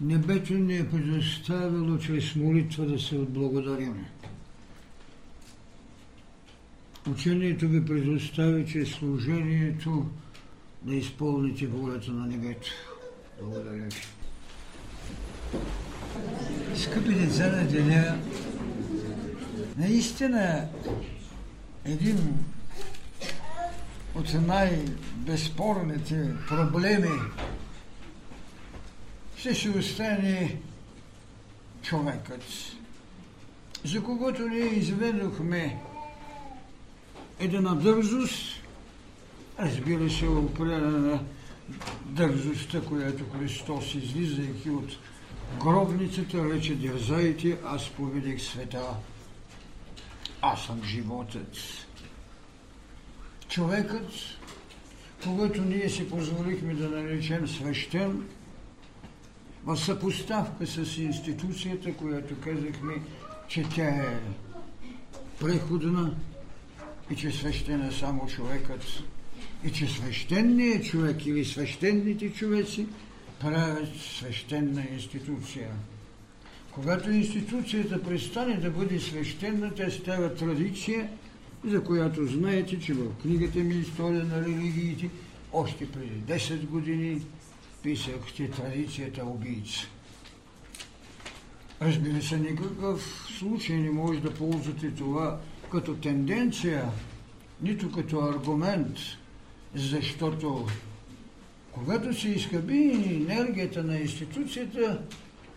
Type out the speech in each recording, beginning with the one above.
Небето ни е предоставило чрез молитва да се отблагодарим. Учението ви предостави чрез служението да изпълните волята на небето. Благодаря ви. Скъпи деца на деня, наистина един от най-безспорните проблеми ще си остане човекът, за когото ние изведохме една дързост, разбира се, определена на дързостта, която Христос, излизайки от гробницата, рече, дързайте, аз поведех света, аз съм животът. Човекът, когато ние си позволихме да наречем свещен, в съпоставка с институцията, която казахме, че тя е преходна и че свещен е само човекът и че свещеният човек или свещените човеци правят свещена институция. Когато институцията престане да бъде свещена, тя става традиция, за която знаете, че в книгата ми История на религиите още преди 10 години писахте традицията убийца. Разбира се, никакъв случай не може да ползвате това като тенденция, нито като аргумент, защото когато се изхъби енергията на институцията,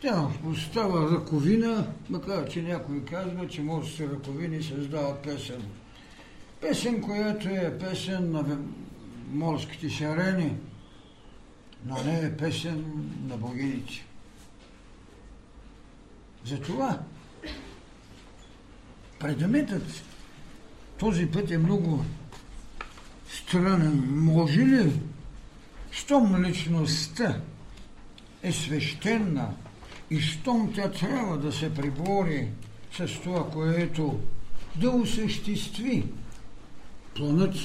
тя остава ръковина, макар че някой казва, че се ръковини създава песен. Песен, която е песен на морските сирени, но не е песен на богините. Затова предметът този път е много странен. Може ли, щом личността е свещена и щом тя трябва да се прибори с това, което да осъществи планът,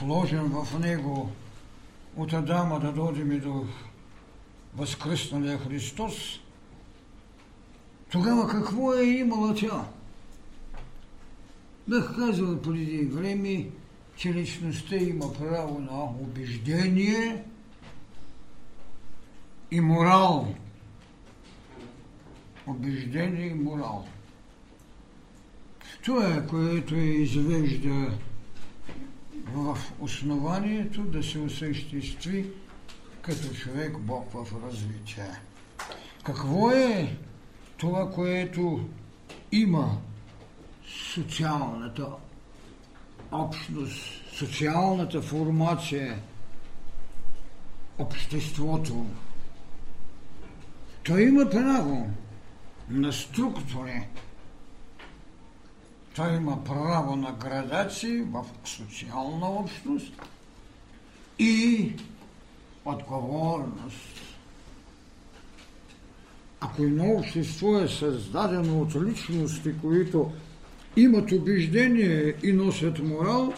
вложен в него от Адама да дойдем и до възкръсналия Христос, тогава какво е имала тя? Бях казал преди време, че личността има право на убеждение и морал. Убеждение и морал. Това е, което е извежда в основанието да се осъществи като човек Бог в развитие. Какво е това, което има социалната общност, социалната формация, обществото? Той има право на структури, той има право на градации в социална общност и отговорност. Ако едно общество е създадено от личности, които имат убеждение и носят морал,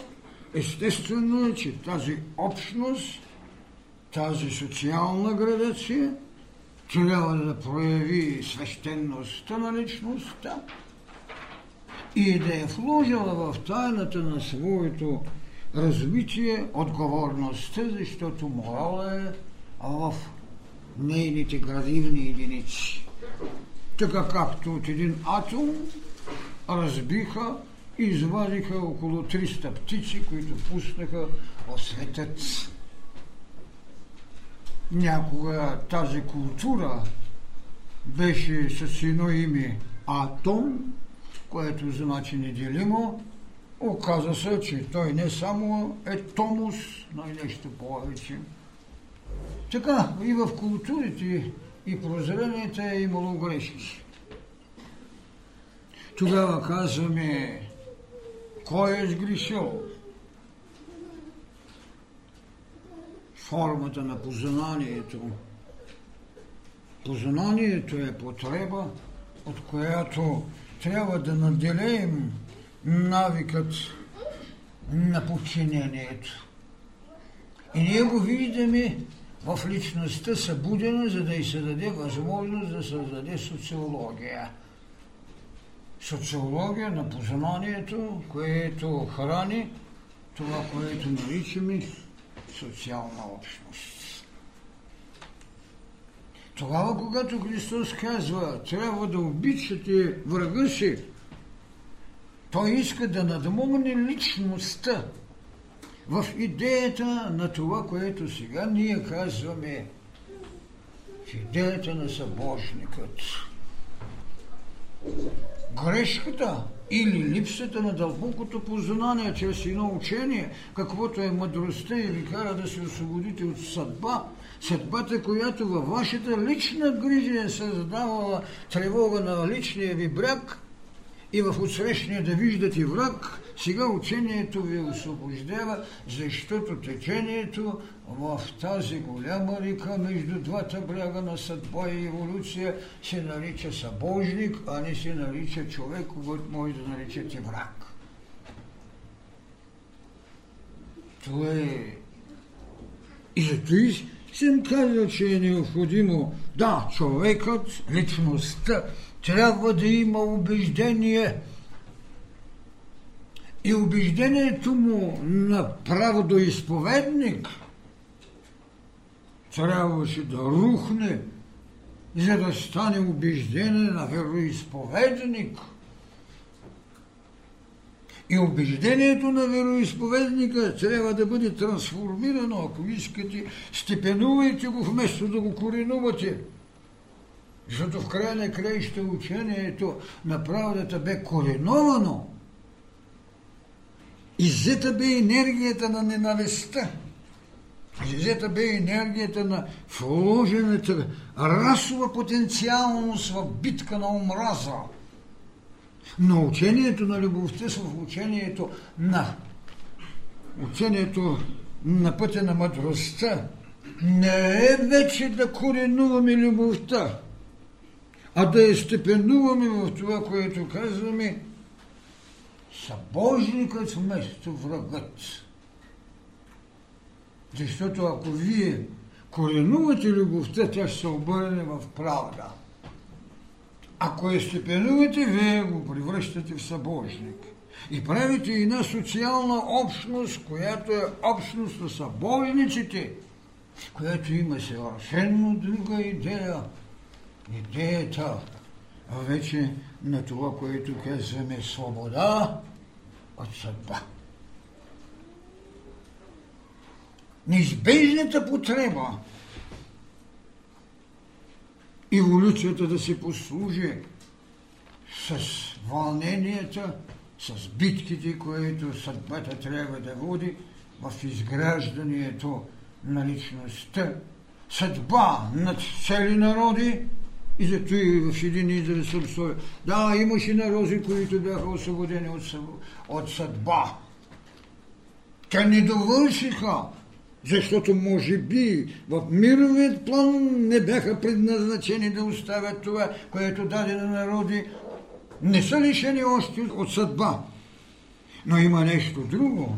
естествено е, че тази общност, тази социална градация трябва да прояви свещеността на личността, и да е вложила в тайната на своето развитие отговорността, защото морала е в нейните градивни единици. Така както от един атом разбиха и извадиха около 300 птици, които пуснаха в светът. Някога тази култура беше с едно име Атом, което значи неделимо, оказа се, че той не само е томус, но и нещо повече. Така и в културите и прозрението е имало грешки. Тогава казваме, кой е сгрешил? Формата на познанието. Познанието е потреба, от която трябва да наделеем навикът на подчинението. И ние го виждаме в личността събудена, за да й се даде възможност да създаде социология. Социология на познанието, което храни това, което наричаме социална общност. Тогава, когато Христос казва, трябва да обичате врага си, той иска да надмогне личността в идеята на това, което сега ние казваме в идеята на събожникът. Грешката или липсата на дълбокото познание чрез едно учение, каквото е мъдростта и ви кара да се освободите от съдба, съдбата, която във вашата лична грижа е създавала тревога на личния ви бряг и в отсрещния да виждате враг, сега учението ви освобождава, защото течението в тази голяма река между двата бряга на съдба и еволюция се нарича събожник, а не се нарича човек, който може да наричате враг. Това е... И зато и съм казал, че е необходимо, да, човекът, личността, трябва да има убеждение – и убеждението му на правдоизповедник трябваше да рухне, за да стане убеждение на вероисповедник. И убеждението на вероисповедника трябва да бъде трансформирано, ако искате, степенувайте го вместо да го коренувате. Защото в края на краища учението на правдата бе кореновано – Иззета бе енергията на ненавистта. Иззета бе енергията на вложената расова потенциалност в битка на омраза. Но учението на любовта са в учението на учението на пътя на мъдростта не е вече да коренуваме любовта, а да я степенуваме в това, което казваме събожникът вместо врагът. Защото ако вие коренувате любовта, тя ще се обърне в правда. Ако я степенувате, вие го превръщате в събожник. И правите една социална общност, която е общност на събожниците, която има съвършенно друга идея. Идеята вече на това, което казваме свобода от съдба. Неизбежната потреба еволюцията да се послужи с вълненията, с битките, които съдбата трябва да води в изграждането на личността. Съдба над цели народи и зато и в един израз съм Да, имаше народи, които бяха освободени от, от съдба. Те не довършиха, защото може би в мировият план не бяха предназначени да оставят това, което даде на народи. Не са лишени още от съдба. Но има нещо друго.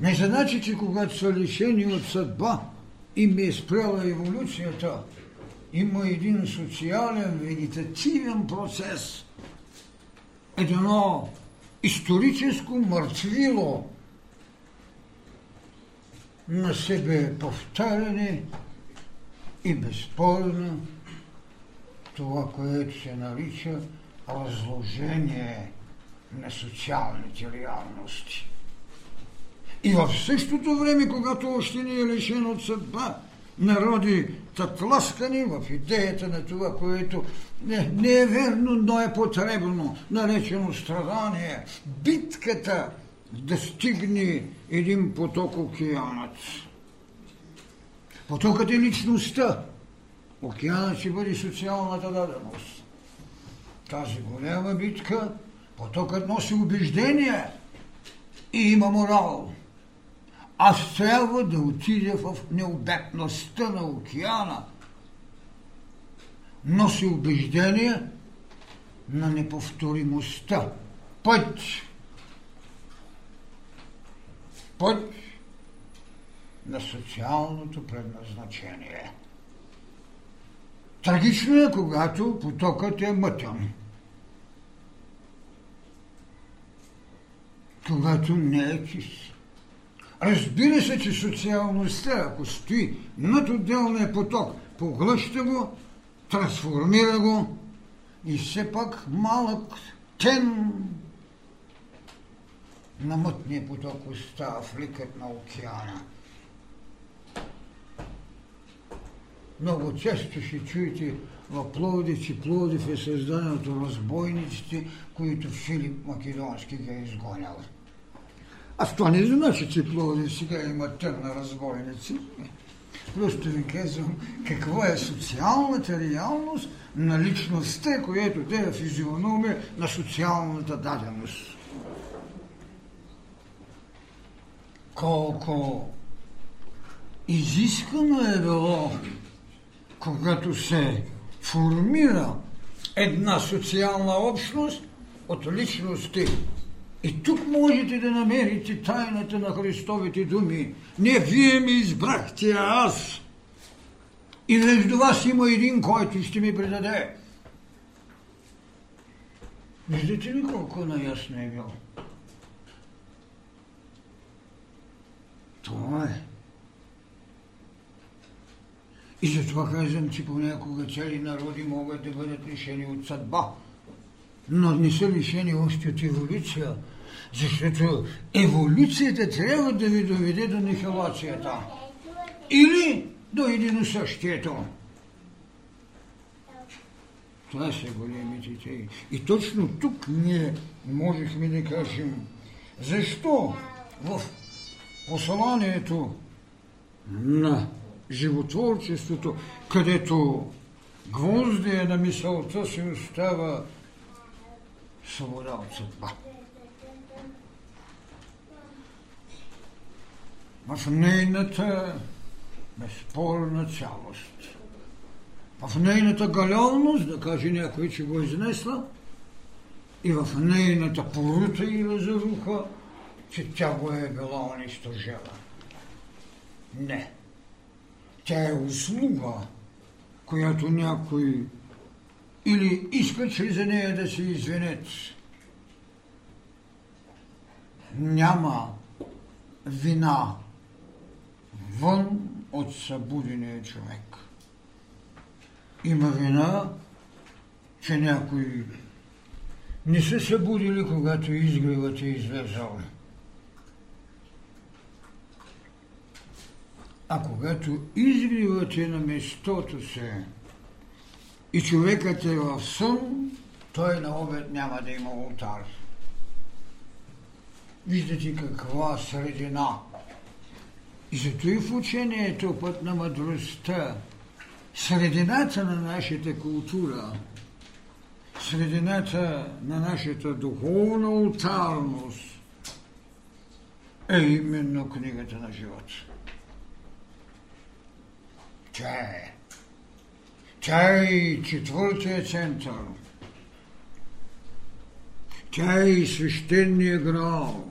Не значи, че когато са лишени от съдба, им е спряла еволюцията – има един социален, вегетативен процес, едно историческо мъртвило на себе повтаряне и безспорно това, което се нарича разложение на социалните реалности. И в същото време, когато още не е лишен от съдба, народи тласкани в идеята на това, което не, не е верно, но е потребно, наречено страдание. Битката да стигне един поток океанът. Потокът е личността. Океанът ще бъде социалната даденост. Тази голяма битка, потокът носи убеждение и има морал аз трябва да отидя в необятността на океана. Носи убеждение на неповторимостта. Път. Път на социалното предназначение. Трагично е, когато потокът е мътен. Когато не е чист. Разбира се, че социалността, ако стои над отделния поток, поглъща го, трансформира го и все пак малък тен на мътния поток остава в ликът на океана. Много често ще чуете в Пловдив, че Пловдив е създаден от разбойниците, които Филип Македонски ги е изгонял. А това не значи, че Пловдив сега има тъмна разбойници. Просто ви казвам какво е социалната реалност на личността, която те е физиономия на социалната даденост. Колко изискано е било, когато се формира една социална общност от личности, и тук можете да намерите тайната на Христовите думи. Не вие ми избрахте, а аз. И между вас има един, който ще ми предаде. Виждате ли колко наясно е бил? Това е. И затова казвам, че понякога цели народи могат да бъдат лишени от съдба, но не са лишени още от еволюция. Защото еволюцията трябва да ви доведе до нихилацията. Или до единосъщието. Това са големите те. И точно тук ние можехме да кажем, защо в посланието на животворчеството, където гвоздия на мисълта си остава свобода от съдба. в нейната безспорна цялост. В нейната галявност, да каже някой, че го изнесла, и в нейната порута и разруха, че тя го е била унищожена. Не. Тя е услуга, която някой или иска чрез нея да се извинят. Няма вина вън от събудения човек. Има вина, че някои не са събудили, когато изгревът е излезал. А когато изгревът е на местото се и човекът е в сън, той на обед няма да има ултар. Виждате каква средина и зато и в учението път на мъдростта, средината на нашата култура, средината на нашата духовна ултарност е именно книгата на живота. Тя е. Тя е и четвъртия център. Тя е и свещения грал.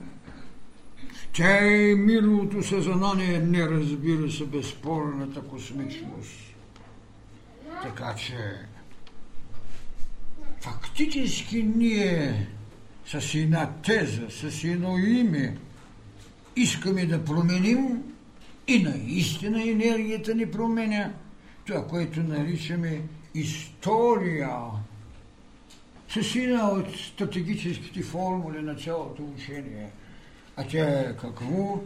Тя е мирното съзнание, не разбира се, безспорната космичност. Така че фактически ние с една теза, с едно име искаме да променим и наистина енергията ни променя това, което наричаме история. С една от стратегическите формули на цялото учение – а тя е какво?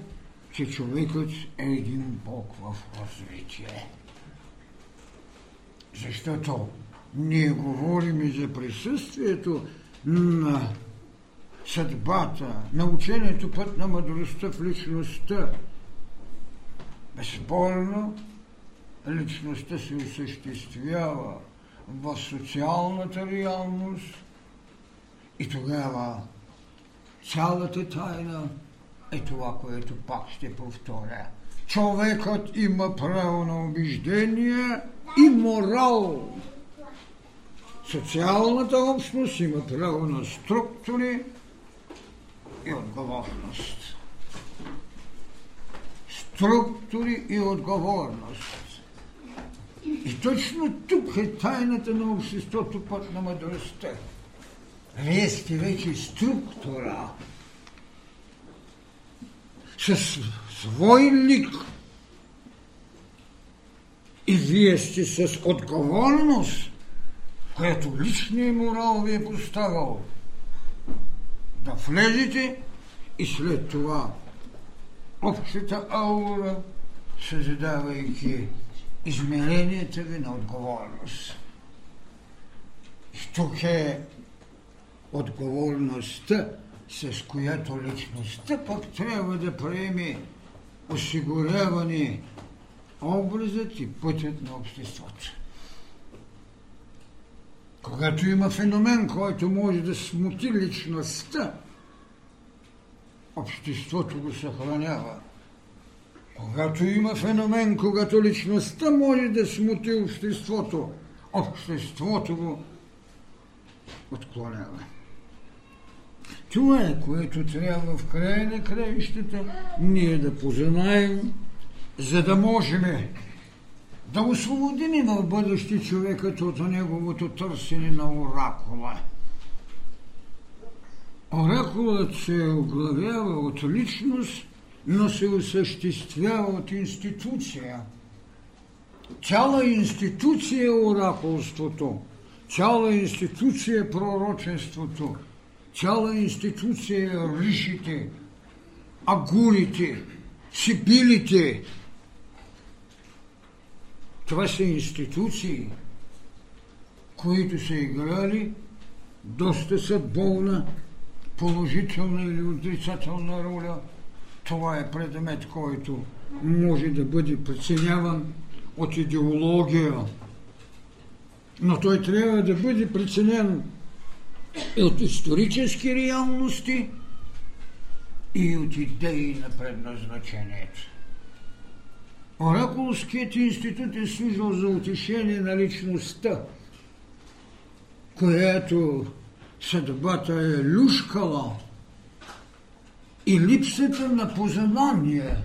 Че човекът е един Бог в развитие. Защото ние говорим и за присъствието на съдбата, на учението път на мъдростта в личността. Безспорно, личността се осъществява в социалната реалност и тогава цялата тайна е това, което пак ще повторя. Човекът има право на убеждение и морал. Социалната общност има право на структури и отговорност. Структури и отговорност. И точно тук е тайната на обществото път на мъдростта. Вие сте вече структура с свой лик. И вие сте с отговорност, която личният морал ви е поставил. Да влезете и след това общата аура, създавайки измеренията ви на отговорност. И тук е отговорността, с която личността пък трябва да приеме осигуряване образът и пътят на обществото. Когато има феномен, който може да смути личността, обществото го съхранява. Когато има феномен, когато личността може да смути обществото, обществото го отклонява. Това е, което трябва в края на краищата ние да познаем, за да можем да освободим в бъдеще човекът от неговото търсене на оракула. Оракулът се оглавява от личност, но се осъществява от институция. Цяла институция е оракулството, цяла институция е пророчеството, цяла институция е ришите, агурите, сибилите. Това са институции, които са играли доста съдбовна положителна или отрицателна роля, това е предмет, който може да бъде преценяван от идеология, но той трябва да бъде преценен и от исторически реалности и от идеи на предназначението. Оракулският институт е служил за утешение на личността, която съдбата е люшкала и липсата на познание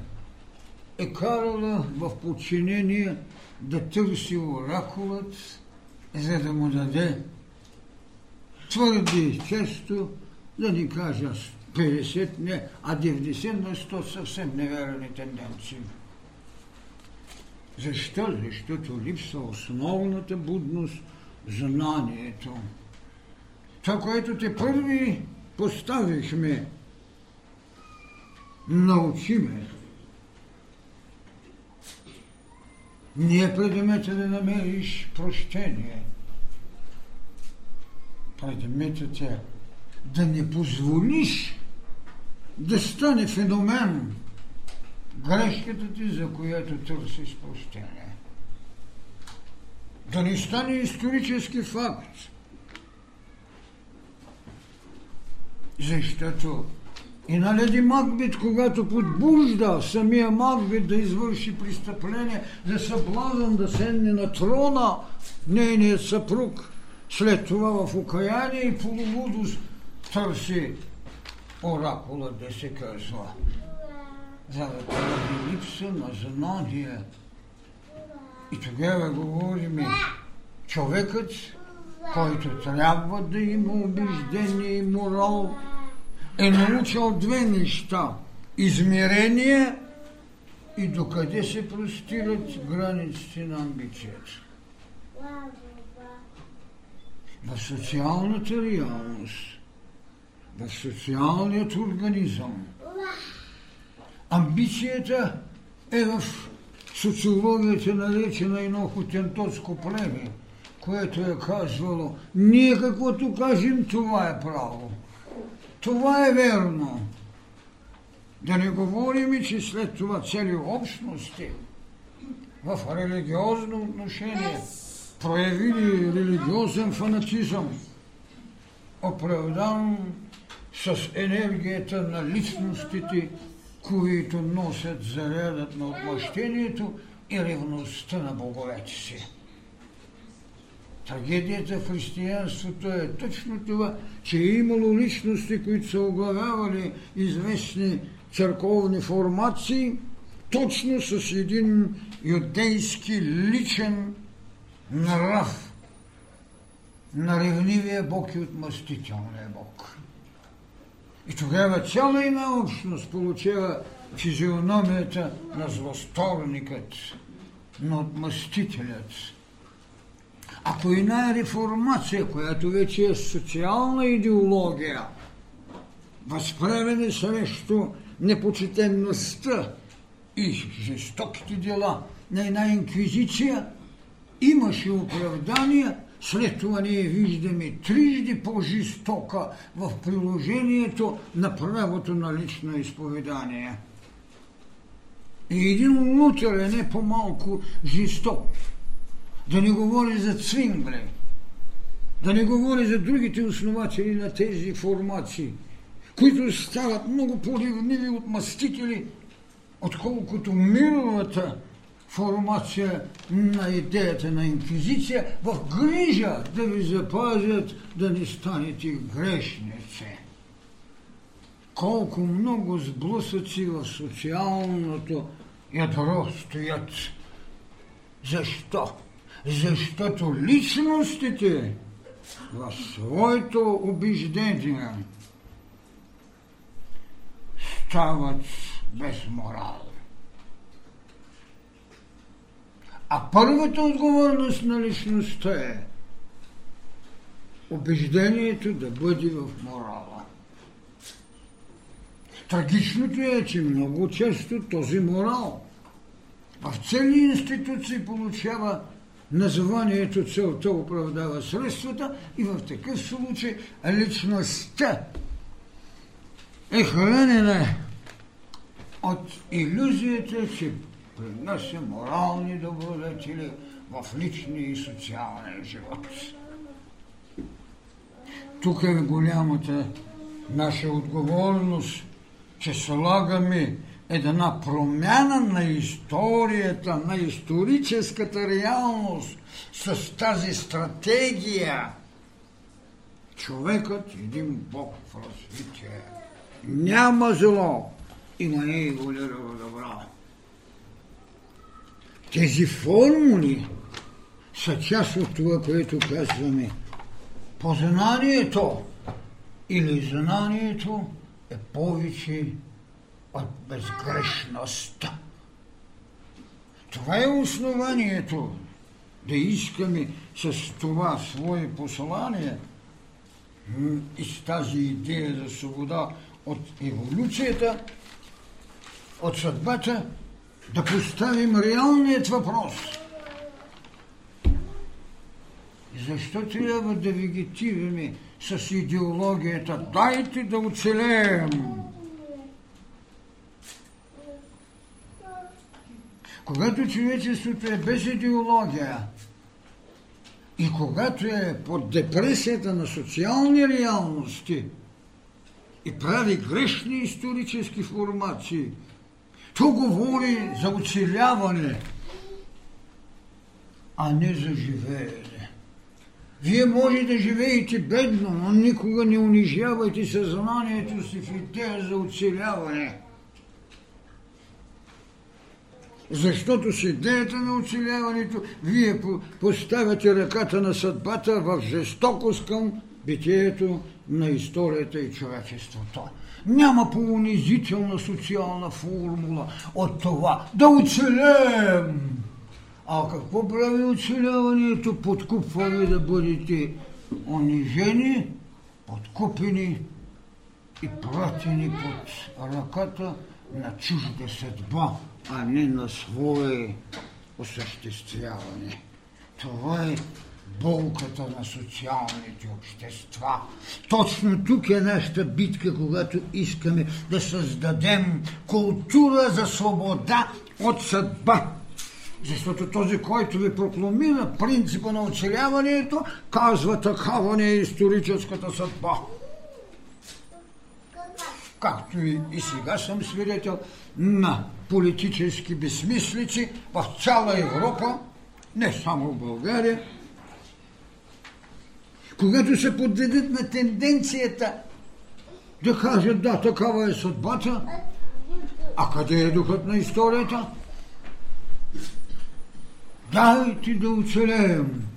е карала в подчинение да търси оракулът, за да му даде твърди често, да ни кажа 50, не, а 90 на 100 съвсем неверни тенденции. Защо? Защото липсва основната будност, знанието това, което те първи поставихме, научиме. Не предметът да намериш прощение. Предметът е да не позволиш да стане феномен грешката ти, за която търсиш прощение. Да не стане исторически факт Защото и на Леди Макбит, когато подбужда самия Макбит да извърши престъпление, за съблазън да седне на трона, нейният съпруг, след това в окаяние и полувудост търси оракула да се казва. За да поради липса на знание. И тогава говорим, човекът който трябва да има убеждение и морал, е научил две неща. Измерение и докъде се простират границите на амбицията. В социалната реалност, в социалният организъм, амбицията е в социологията наречена едно хотентотско племе – което е казвало, ние каквото кажем, това е право. Това е верно. Да не говорим, че след това цели общности в религиозно отношение проявили религиозен фанатизъм, оправдан с енергията на личностите, които носят зарядът на отмъщението и ревността на боговете си. Трагедията в християнството е точно това, че е имало личности, които са оглавявали известни църковни формации, точно с един юдейски личен нрав на ревнивия Бог и отмъстителния Бог. И тогава цяла една общност получава физиономията на злосторникът, на отмъстителят. Ако една реформация, която вече е социална идеология, възправена срещу непочетенността и жестоките дела на една инквизиция, имаше оправдания, след това ние виждаме трижди по-жестока в приложението на правото на лично изповедание. И един Лутер е не по-малко жесток. Да не говори за Цвингле, да не говори за другите основатели на тези формации, които стават много по-ревниви от мастители, отколкото мировата формация на идеята на инквизиция в грижа да ви запазят да не станете грешници. Колко много сблъсъци в социалното ядро стоят. Защо? Защото личностите в своето убеждение стават без морал. А първата отговорност на личността е убеждението да бъде в морала. Трагичното е, че много често този морал в цели институции получава названието целта оправдава средствата и в такъв случай личността е хранена от иллюзията, че принася морални добродетели в личния и социалния живот. Тук е голямата наша отговорност, че слагаме една промяна на историята, на историческата реалност с тази стратегия. Човекът един Бог в развитие. Няма зло, има негово добро. Тези формули са част от това, което казваме. Познанието или знанието е повече от безгрешността. Това е основанието да искаме с това свое послание и с тази идея за свобода от еволюцията, от съдбата, да поставим реалният въпрос. Защо трябва да вегетираме с идеологията? Дайте да оцелеем! Когато човечеството е без идеология и когато е под депресията на социални реалности и прави грешни исторически формации – то говори за оцеляване, а не за живеене. Вие може да живеете бедно, но никога не унижавайте съзнанието си в идея за оцеляване. Защото с идеята на оцеляването вие поставяте ръката на съдбата в жестокост към битието на историята и човечеството. Няма по-унизителна социална формула от това да оцелем. А какво прави оцеляването? Подкупва ви да бъдете унижени, подкупени и пратени под ръката на чужда съдба, а не на свое осъществяване. Това е болката на социалните общества. Точно тук е нашата битка, когато искаме да създадем култура за свобода от съдба. Защото този, който ви прокламира принципа на оцеляването, казва такава не е историческата съдба. Както и, и сега съм свидетел на политически безсмислици в цяла Европа, не само в България, когато се подведат на тенденцията да кажат да, такава е съдбата, А къде е духът на историята? Дайте да оцелеем.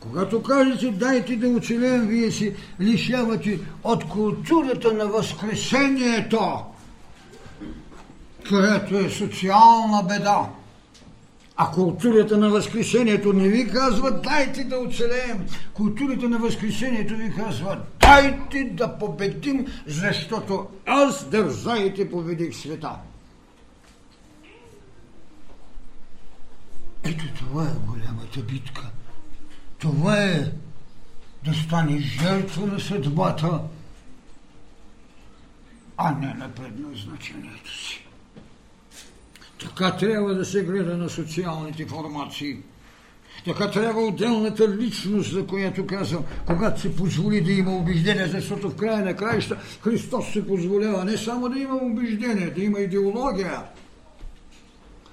Когато кажете дайте да оцелеем, вие се лишавате от културата на възкресението, която е социална беда. А културата на Възкресението не ви казва дайте да оцелеем. Културата на Възкресението ви казва дайте да победим, защото аз дързаите победих света. Ето това е голямата битка. Това е да стане жертва на съдбата, а не на предназначението си. Така трябва да се гледа на социалните формации. Така трябва отделната личност, за която казвам, когато се позволи да има убеждение, защото в края на краища Христос се позволява не само да има убеждение, да има идеология,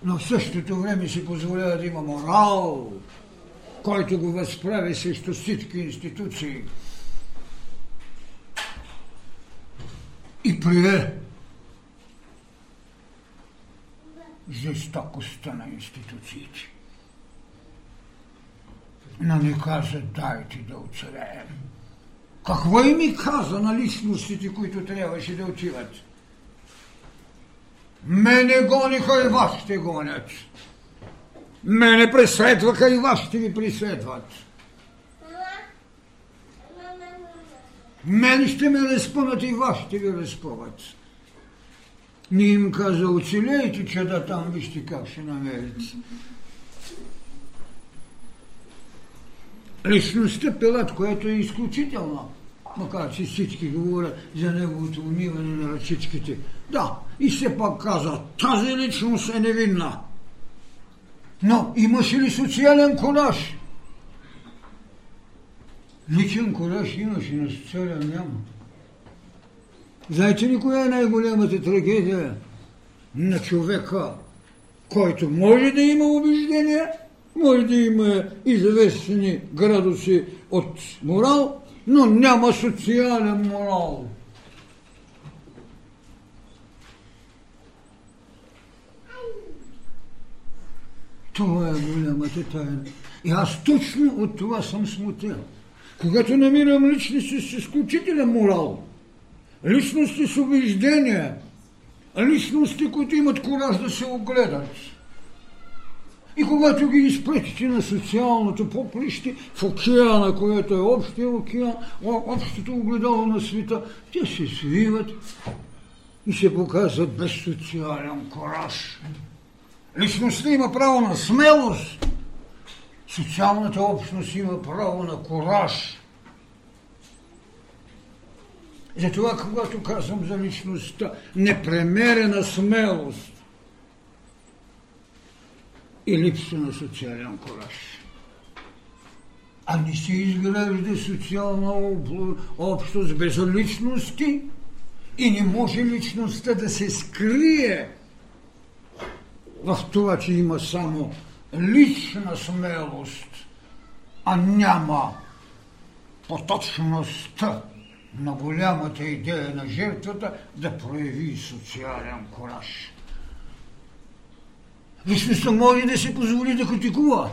но в същото време се позволява да има морал, който го възправи срещу всички институции. И прие жестокостта на институциите. Но ни каза, дайте да оцелеем. Какво и ми каза на личностите, които трябваше да отиват? Мене гониха и вас ще гонят. Мене преследваха и вас ще ви преследват. Мен ще ме разпънат и вас ще ви разпъват. Не им каза, оцелейте, че да там вижте как ще намерите. Личността Пилат, което е изключително, макар че всички говорят за неговото умиване на ръчичките. Да, и все пак каза, тази личност е невинна. Но имаше ли социален колаж? Личен колаж имаше, но социален няма. Знаете ли коя е най-голямата трагедия на човека, който може да има убеждения, може да има известни градуси от морал, но няма социален морал. Това е голямата тайна. И аз точно от това съм смутен. Когато намирам личности с изключителен морал, личности с убеждения, личности, които имат кораж да се огледат. И когато ги изпретите на социалното поприще, в океана, което е общия океан, общото огледало на света, те се свиват и се показват без социален кораж. Личността има право на смелост, социалната общност има право на кораж. Затова, когато казвам за личността, непремерена смелост и липса на социален кораж. А не се изгражда социална общност без личности и не може личността да се скрие в това, че има само лична смелост, а няма поточността на голямата идея на жертвата да прояви социален кораж. Личността може да се позволи да критикува,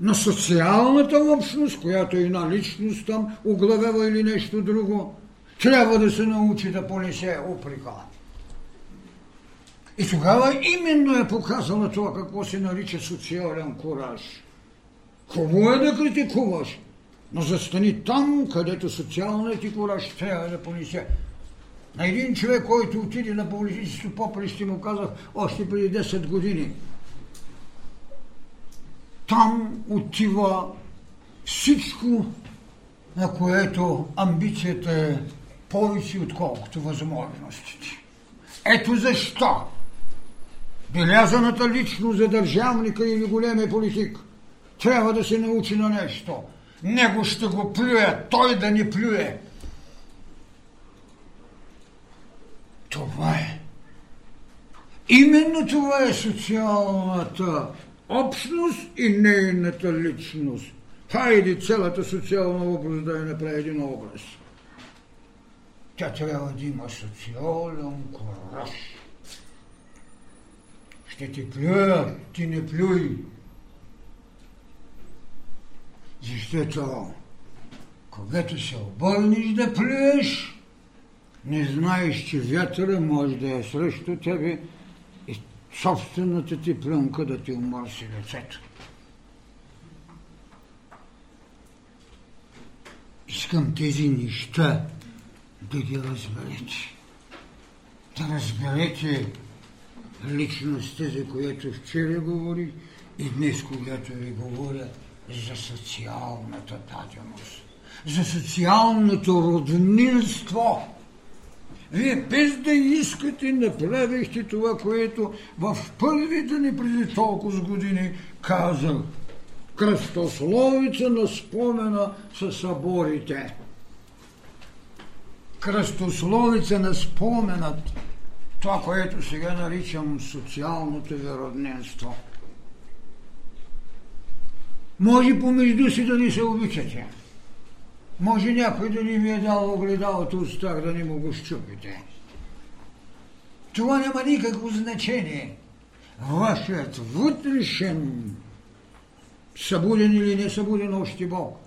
на социалната общност, която е една личност там оглавява или нещо друго, трябва да се научи да понесе упрека. И тогава именно е показала това какво се нарича социален кораж. Хубаво е да критикуваш, но застани там, където социалният ти кораж трябва да понесе. На един човек, който отиде на политическото поприще, му казах още преди 10 години. Там отива всичко, на което амбицията е повече, отколкото възможностите. Ето защо белязаната личност за държавника или големия политик трябва да се научи на нещо. Него ще го плюе, той да ни плюе. Това е. Именно това е социалната общност и нейната личност. Хайде цялата социална образ да я направи един образ. Тя трябва да има социален кораж ще ти плюя, ти не плюй. Защото когато се обърнеш да плюеш, не знаеш, че вятъра може да е срещу тебе и собствената ти плюнка да ти уморси лицето. Искам тези неща да ги разберете. Да разберете личността, за която вчера говорих и днес, когато ви говоря за социалната даденост, за социалното роднинство. Вие без да искате направихте това, което в първите ни преди толкова години казах. Кръстословица на спомена са съборите. Кръстословица на споменът, това, което сега наричам социалното виродненство. Може помежду си да ни се обичате. Може някой да ни ви е дал огледалото от страх да не му го щупите. Това няма никакво значение. Вашият вътрешен събуден или не събуден още Бог.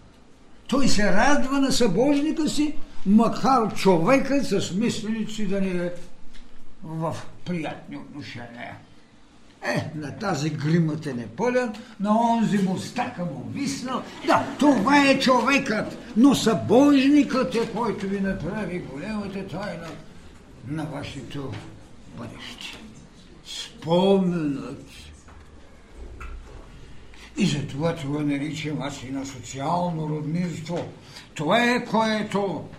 Той се радва на събожника си, макар човекът с мисленици да не е в приятни отношения. Е, на тази гримът е непълен, на онзи мустака му виснал. Да, това е човекът, но събожникът е, който ви направи големата тайна на вашето бъдеще. Споменът. И затова това наричам аз и на социално роднинство. Това е, което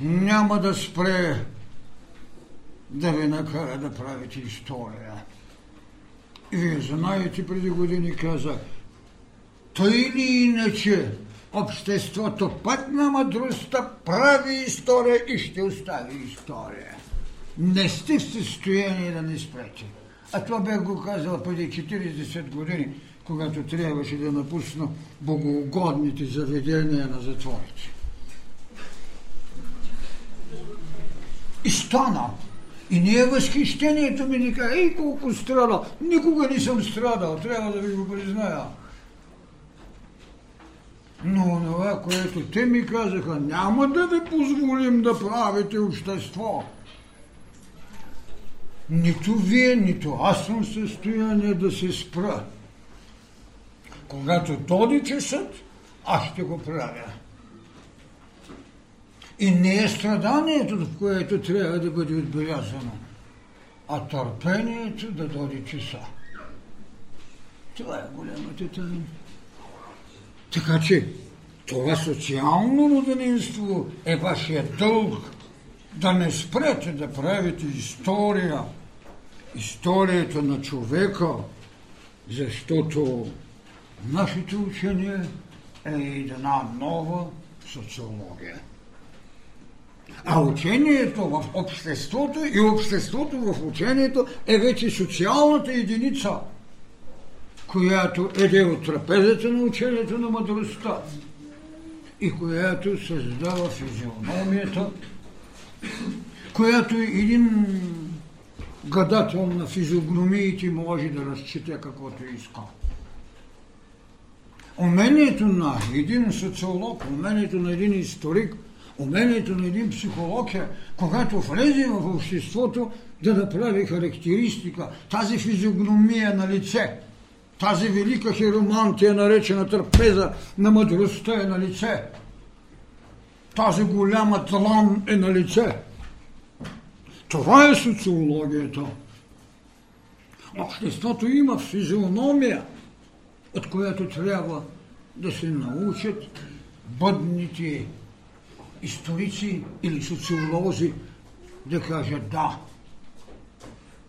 няма да спре да ви накара да правите история. И вие знаете, преди години казах, той или иначе обществото път на мъдростта прави история и ще остави история. Не сте в състояние да не спрете. А това бях го казал преди 40 години, когато трябваше да напусна богоугодните заведения на затворите. И стана. И не е възхищението ми ни каже, ей колко страда. Никога не съм страдал, трябва да ви го призная. Но това, което те ми казаха, няма да ви позволим да правите общество. Нито вие, нито аз съм в състояние да се спра. Когато доди часът, аз ще го правя. И не е страданието, в което трябва да бъде отбелязано, а търпението да дойде часа. Това е голямата тайна. Така че това социално роденинство е вашия дълг да не спрете да правите история, историята на човека, защото нашето учение е една нова социология. А учението в обществото и обществото в учението е вече социалната единица, която еде от трапезата на учението на мъдростта и която създава физиономията, която един гадател на физиогномиите може да разчете каквото иска. Умението на един социолог, умението на един историк – умението на един психолог е, когато влезе в обществото, да направи характеристика, тази физиогномия на лице, тази велика хиромантия, наречена трапеза на мъдростта е на лице, тази голяма тлан е на лице. Това е социологията. Обществото има физиономия, от която трябва да се научат бъдните историци или социолози да кажат да.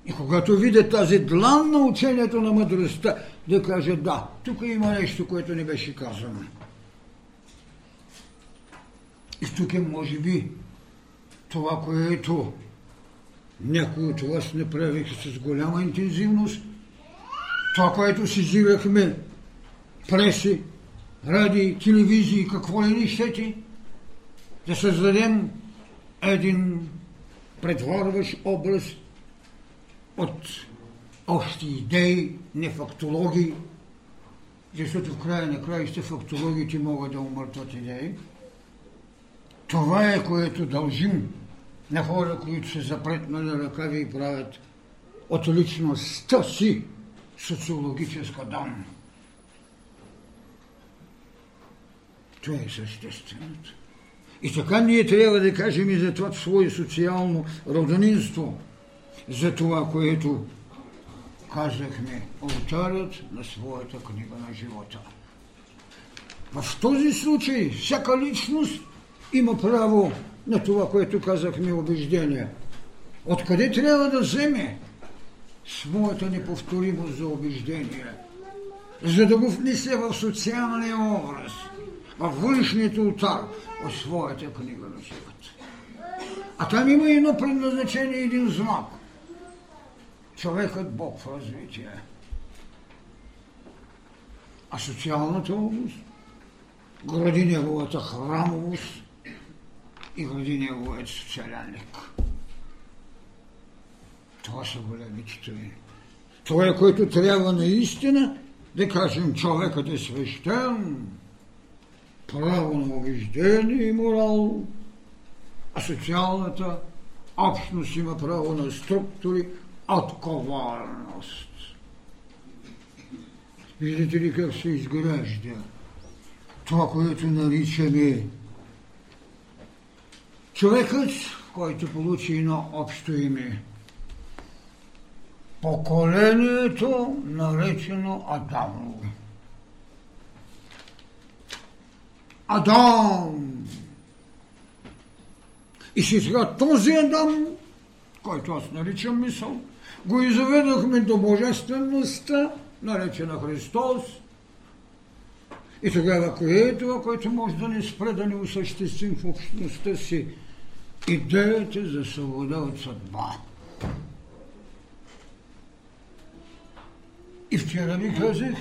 И когато видят тази длан на учението на мъдростта, да кажат да, тук има нещо, което не беше казано. И тук е, може би, това, което някои от вас направиха с голяма интензивност, това, което си живехме преси, ради, телевизии, какво ли не щете, да създадем един предворващ образ от общи идеи, не фактологии, защото в края на краища фактологите могат да умъртват идеи. Това е което дължим на хора, които се запретнали ръкави и правят от личността си социологическа данна. Това е същественото. И така ние трябва да кажем и за това свое социално роднинство, за това, което казахме, алтарят на своята книга на живота. В този случай всяка личност има право на това, което казахме убеждение. Откъде трябва да вземе своята неповторимост за убеждение, за да го внесе в социалния образ, в външният ултар от своята книга на живота. А там има едно предназначение, един знак. Човекът Бог в развитие. А социалната област гради неговата храмовост и гради неговият социалянник. Това са големите теми. Това е което трябва наистина да кажем човекът е свещен, право на убеждение и морал, а социалната общност има право на структури, отговорност. Виждате ли как се изгражда това, което наричаме човекът, който получи едно общо име. Поколението, наречено Адамово. Адам! И сега този Адам, който аз наричам мисъл, го изведохме до божествеността, наречена Христос. И тогава кое е това, което може да ни спре да ни осъществим в общността си? Идеята за свобода от съдба. И вчера ви казах,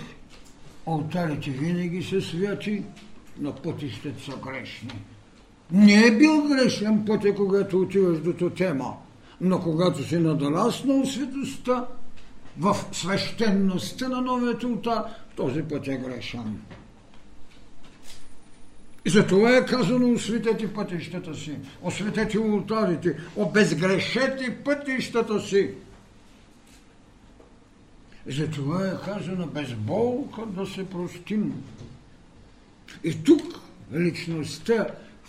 алтарите винаги са святи, но пътищата са грешни. Не е бил грешен пътя, когато отиваш до тотема, но когато си надраснал светостта, в свещеността на новият ултар, този път е грешен. И за това е казано осветете пътищата си, осветете ултарите, обезгрешете пътищата си. За това е казано без болка да се простим. И тук личността,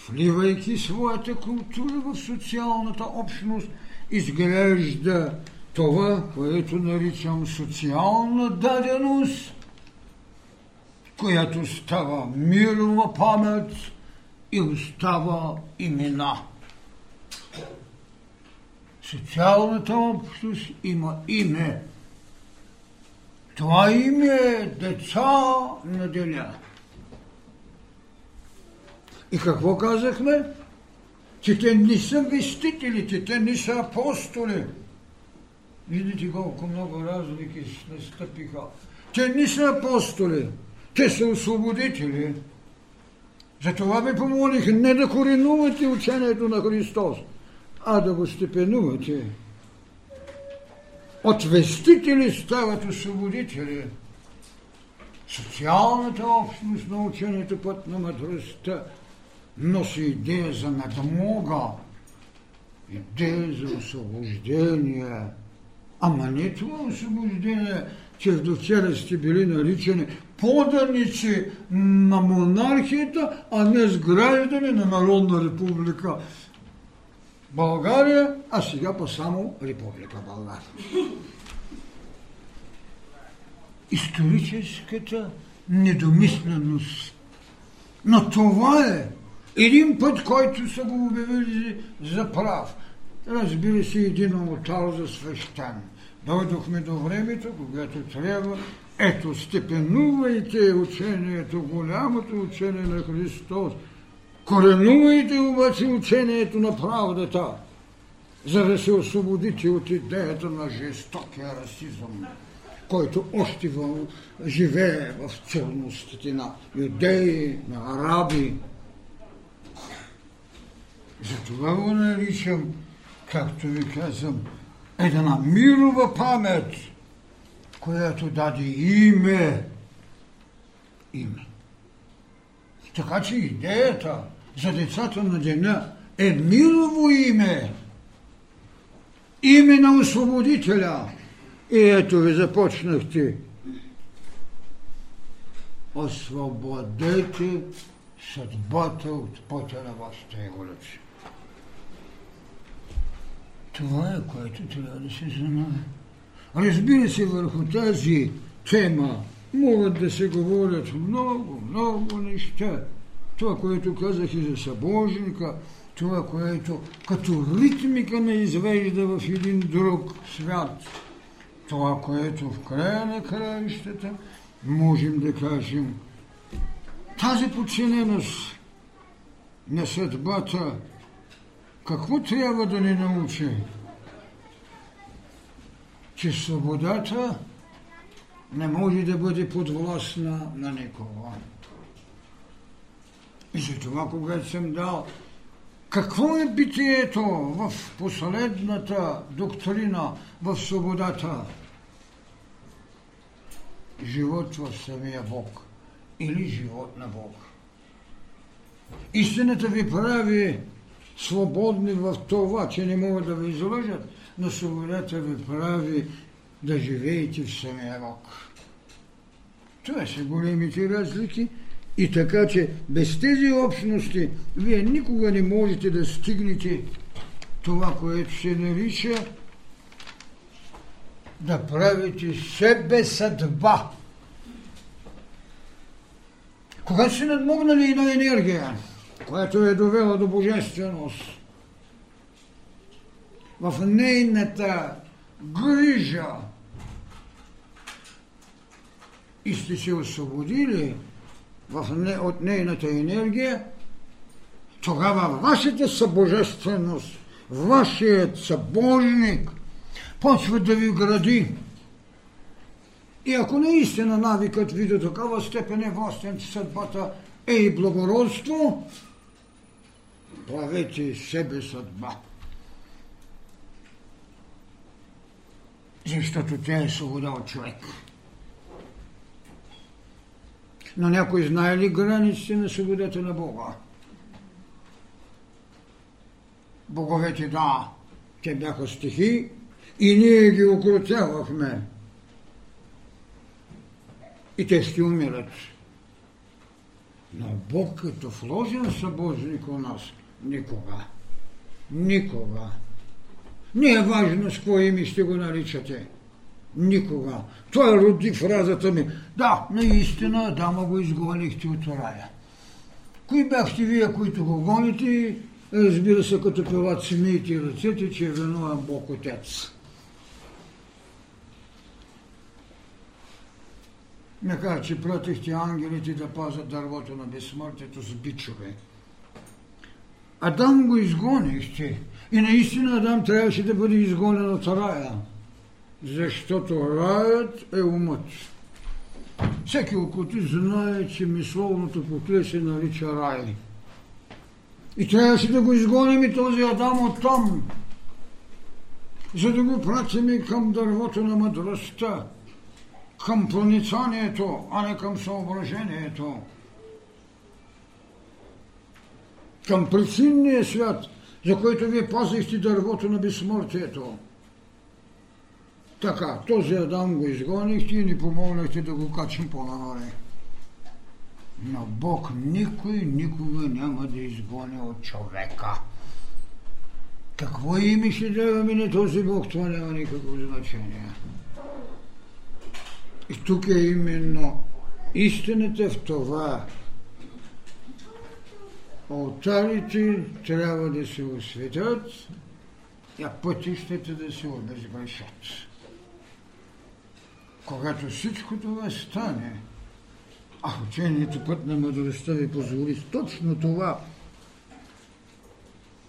вливайки своята култура в социалната общност, изглежда това, което наричам социална даденост, която става мирова памет и остава имена. Социалната общност има име. Това име е деца на деня. И какво казахме? Че те не са вестителите, те не са апостоли. Видите колко много разлики настъпиха. Те не са апостоли, те са освободители. Затова ви помолих не да коренувате учението на Христос, а да го степенувате. От вестители стават освободители. Социалната общност на учението път на мъдростта носи идея за надмога, идея за освобождение. Ама не това освобождение, че до вчера сте били наричани поданици на монархията, а не с граждани на Народна република България, а сега па само Република България. Историческата недомисленост. Но това е един път, който са го обявили за прав. Разбира се, един алтар за свещен. Дойдохме до времето, когато трябва ето, степенувайте учението, голямото учение на Христос. Коренувайте обаче учението на правдата, за да се освободите от идеята на жестокия расизъм, който още живее в целностите на юдеи, на араби, затова го наричам, както ви казвам, една мирова памет която даде име. Име. Така че идеята за децата на деня е милово име. Име на освободителя. И ето ви започнахте. Освободете съдбата от пътя на вашата еволюция. Това е което трябва да се знае. Разбира се, върху тази тема могат да се говорят много, много неща. Това, което казах и за събожника, това, което като ритмика не извежда в един друг свят, това, което в края на краищата можем да кажем, тази подчиненост на съдбата, какво трябва да ни научи? Че свободата не може да бъде подвластна на никого. И за това, когато съм дал какво е битието в последната доктрина в свободата? Живот в самия Бог или живот на Бог. Истината ви прави свободни в това, че не могат да ви излъжат, но свободата ви прави да живеете в самия Бог. Това са големите разлики и така, че без тези общности вие никога не можете да стигнете това, което се нарича да правите себе съдба. Когато се надмогнали една енергия, която е довела до божественост, в нейната грижа и сте се освободили в не, от нейната енергия, тогава вашата събожественост, вашият събожник почва да ви гради. И ако наистина навикът ви до такава степен е властен, че съдбата е и благородство, правете себе съдба. Защото тя е свобода от човек. Но някой знае ли границите на свободата на Бога? Боговете да, те бяха стихи и ние ги окрутявахме. И те ще умират. Но Бог като вложен събожник у нас, никога. Никога. Не е важно с кое име ще го наричате. Никога. Той роди фразата ми. Да, наистина, Адама го изгонихте от рая. Кои бяхте вие, които го гоните? Разбира се, като пилат смийте ръцете, че е виновен Бог Отец. Кажа, че пратихте ангелите да пазят дървото на безсмъртието с бичове. Адам го изгонихте. И наистина Адам трябваше да бъде изгонен от рая защото раят е умът. Всеки окултист знае, че мисловното покле се нарича рай. И трябваше да го изгоним и този Адам от там, за да го пратим и към дървото на мъдростта, към проницанието, а не към съображението, към причинния свят, за който вие пазихте дървото на безсмъртието. Така, този Адам го изгонихте и ни помогнахте да го качим по-нагоре. Но Бог никой никога няма да изгони от човека. Какво име ще даваме на този Бог, това няма никакво значение. И тук е именно истината в това. Алтарите трябва да се осветят, а пътищата да се обезгрешат. Когато всичко това стане, а учението път на мъдростта ви позволи точно това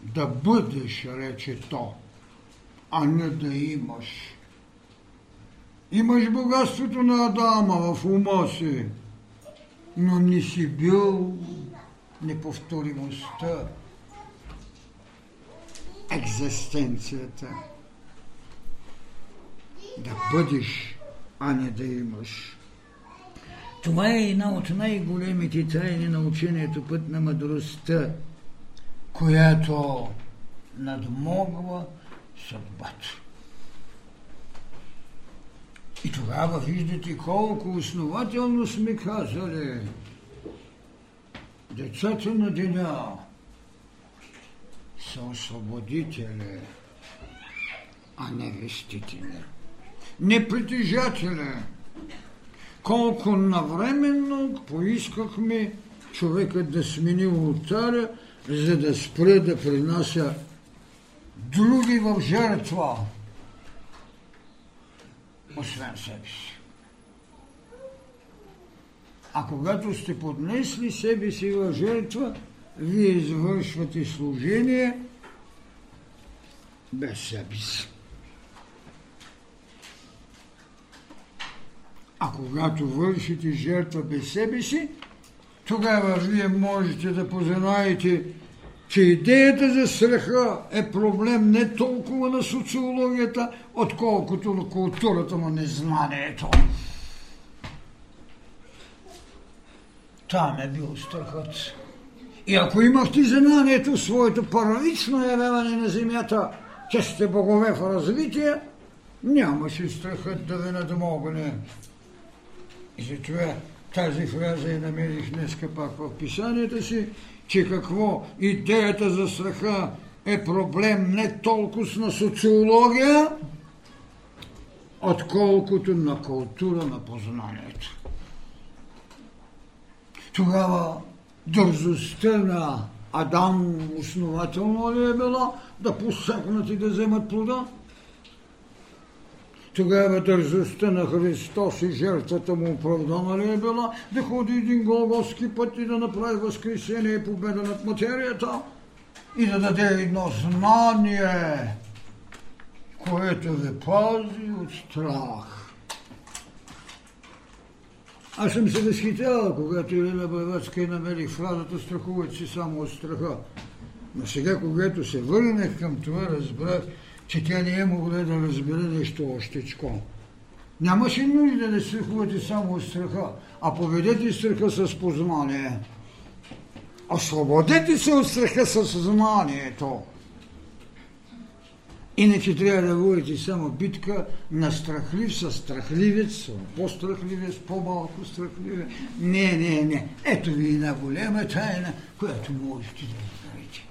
да бъдеш, рече то, а не да имаш. Имаш богатството на Адама в ума си, но не си бил неповторимостта, екзистенцията. Да бъдеш а не да имаш. Това е една от най-големите тайни на учението път на мъдростта, която надмогва съдбата. И тогава виждате колко основателно сме казали децата на деня са освободители, а не вестители. Не притежатели. Колко навременно поискахме човекът да смени ултаря, за да спре да принася други в жертва, освен себе си. А когато сте поднесли себе си в жертва, вие извършвате служение без себе си. А когато вършите жертва без себе си, тогава вие можете да познаете, че идеята за страха е проблем не толкова на социологията, отколкото на културата на незнанието. Там е бил страхът. И ако имахте знанието своето първично явяване на земята, че сте богове в развитие, нямаше страхът да ви надмогне. И затова тази фраза я намерих днеска пак в писанията си, че какво идеята за страха е проблем не толкова на социология, отколкото на култура на познанието. Тогава дързостта на Адам основателно ли е била да посекнат и да вземат плода? Тогава дързостта на Христос и жертвата му оправдана ли е била да ходи един голгоски път и да направи възкресение и победа над материята и да даде едно знание, което ви пази от страх. Аз съм се възхитявал, когато Елена Байвацка и намерих фразата страхуват си само от страха. Но сега, когато се върнах към това, разбрах, че тя не е могла да разбере нещо ощечко. Нямаше нужда да страхувате само от страха, а поведете страха с познание. Освободете се от страха с знанието. Иначе трябва да водите само битка на страхлив с страхливец, по-страхливец, по-малко страхливец. Не, не, не. Ето ви една голема тайна, която можете да знаете.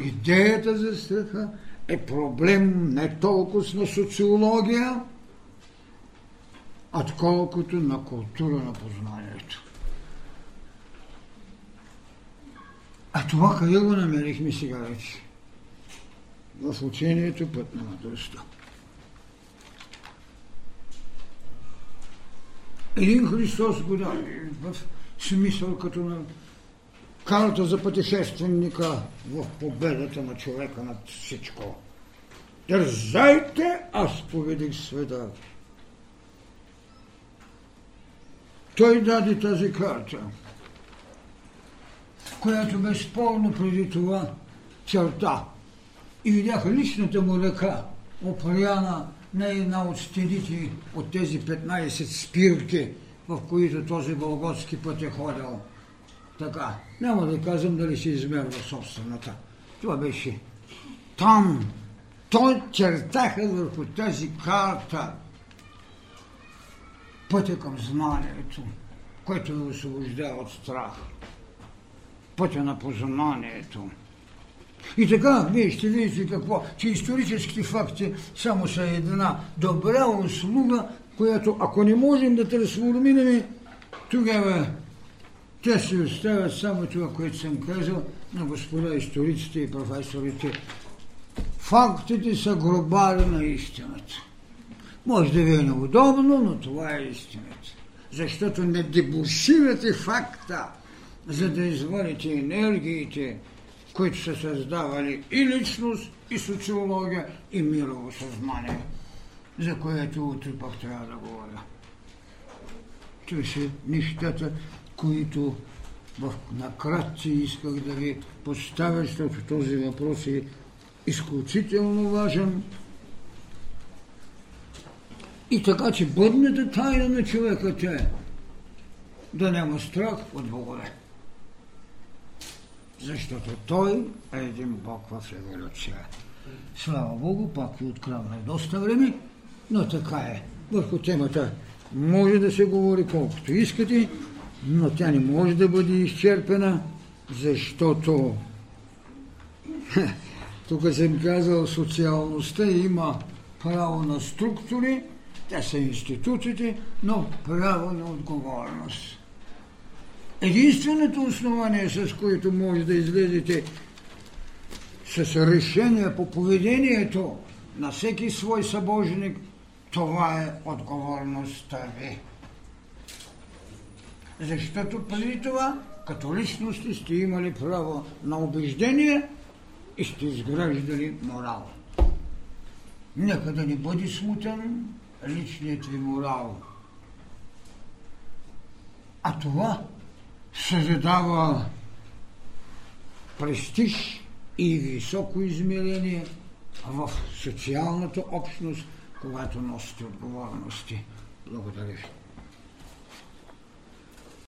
Идеята за страха е проблем не толкова на социология, отколкото на култура на познанието. А това къде го намерихме сега вече? В учението път на мъдростта. Един Христос го даде в смисъл като на карта за пътешественика в победата на човека над всичко. Дързайте, аз поведих света. Той даде тази карта, която безспорно преди това черта и видях личната му ръка, опряна на една от стените от тези 15 спирки, в които този Волготски път е ходил. Така, няма да казвам дали се измерва собствената. Това беше там. Той чертаха върху тази карта пътя към знанието, което ви освобождава от страх. Пътя на познанието. И така, вие ще видите какво, че историческите факти само са една добра услуга, която ако не можем да трансформираме, тогава те се оставят само това, което съм казал на господа историците и професорите. Фактите са гробари на истината. Може да ви е неудобно, но това е истината. Защото не дебуширате факта, за да извадите енергиите, които са създавали и личност, и социология, и мирово съзнание, за което утре пък трябва да говоря. Това са нещата, които в накратци исках да ви поставя, защото този въпрос е изключително важен. И така, че бъдната тайна на човекът е да няма страх от богове. Защото той е един Бог в еволюция. Слава Богу, пак ви открадна доста време, но така е. Върху темата може да се говори колкото искате, но тя не може да бъде изчерпена, защото тук съм казал, социалността има право на структури, те са институциите, но право на отговорност. Единственото основание, с което може да излезете с решение по поведението на всеки свой събожник, това е отговорността ви. Защото преди това, като личности, сте имали право на убеждение и сте изграждали морал. Нека да не бъде смутен личният ви морал. А това създава престиж и високо измерение в социалната общност, когато носите отговорности. Благодаря ви.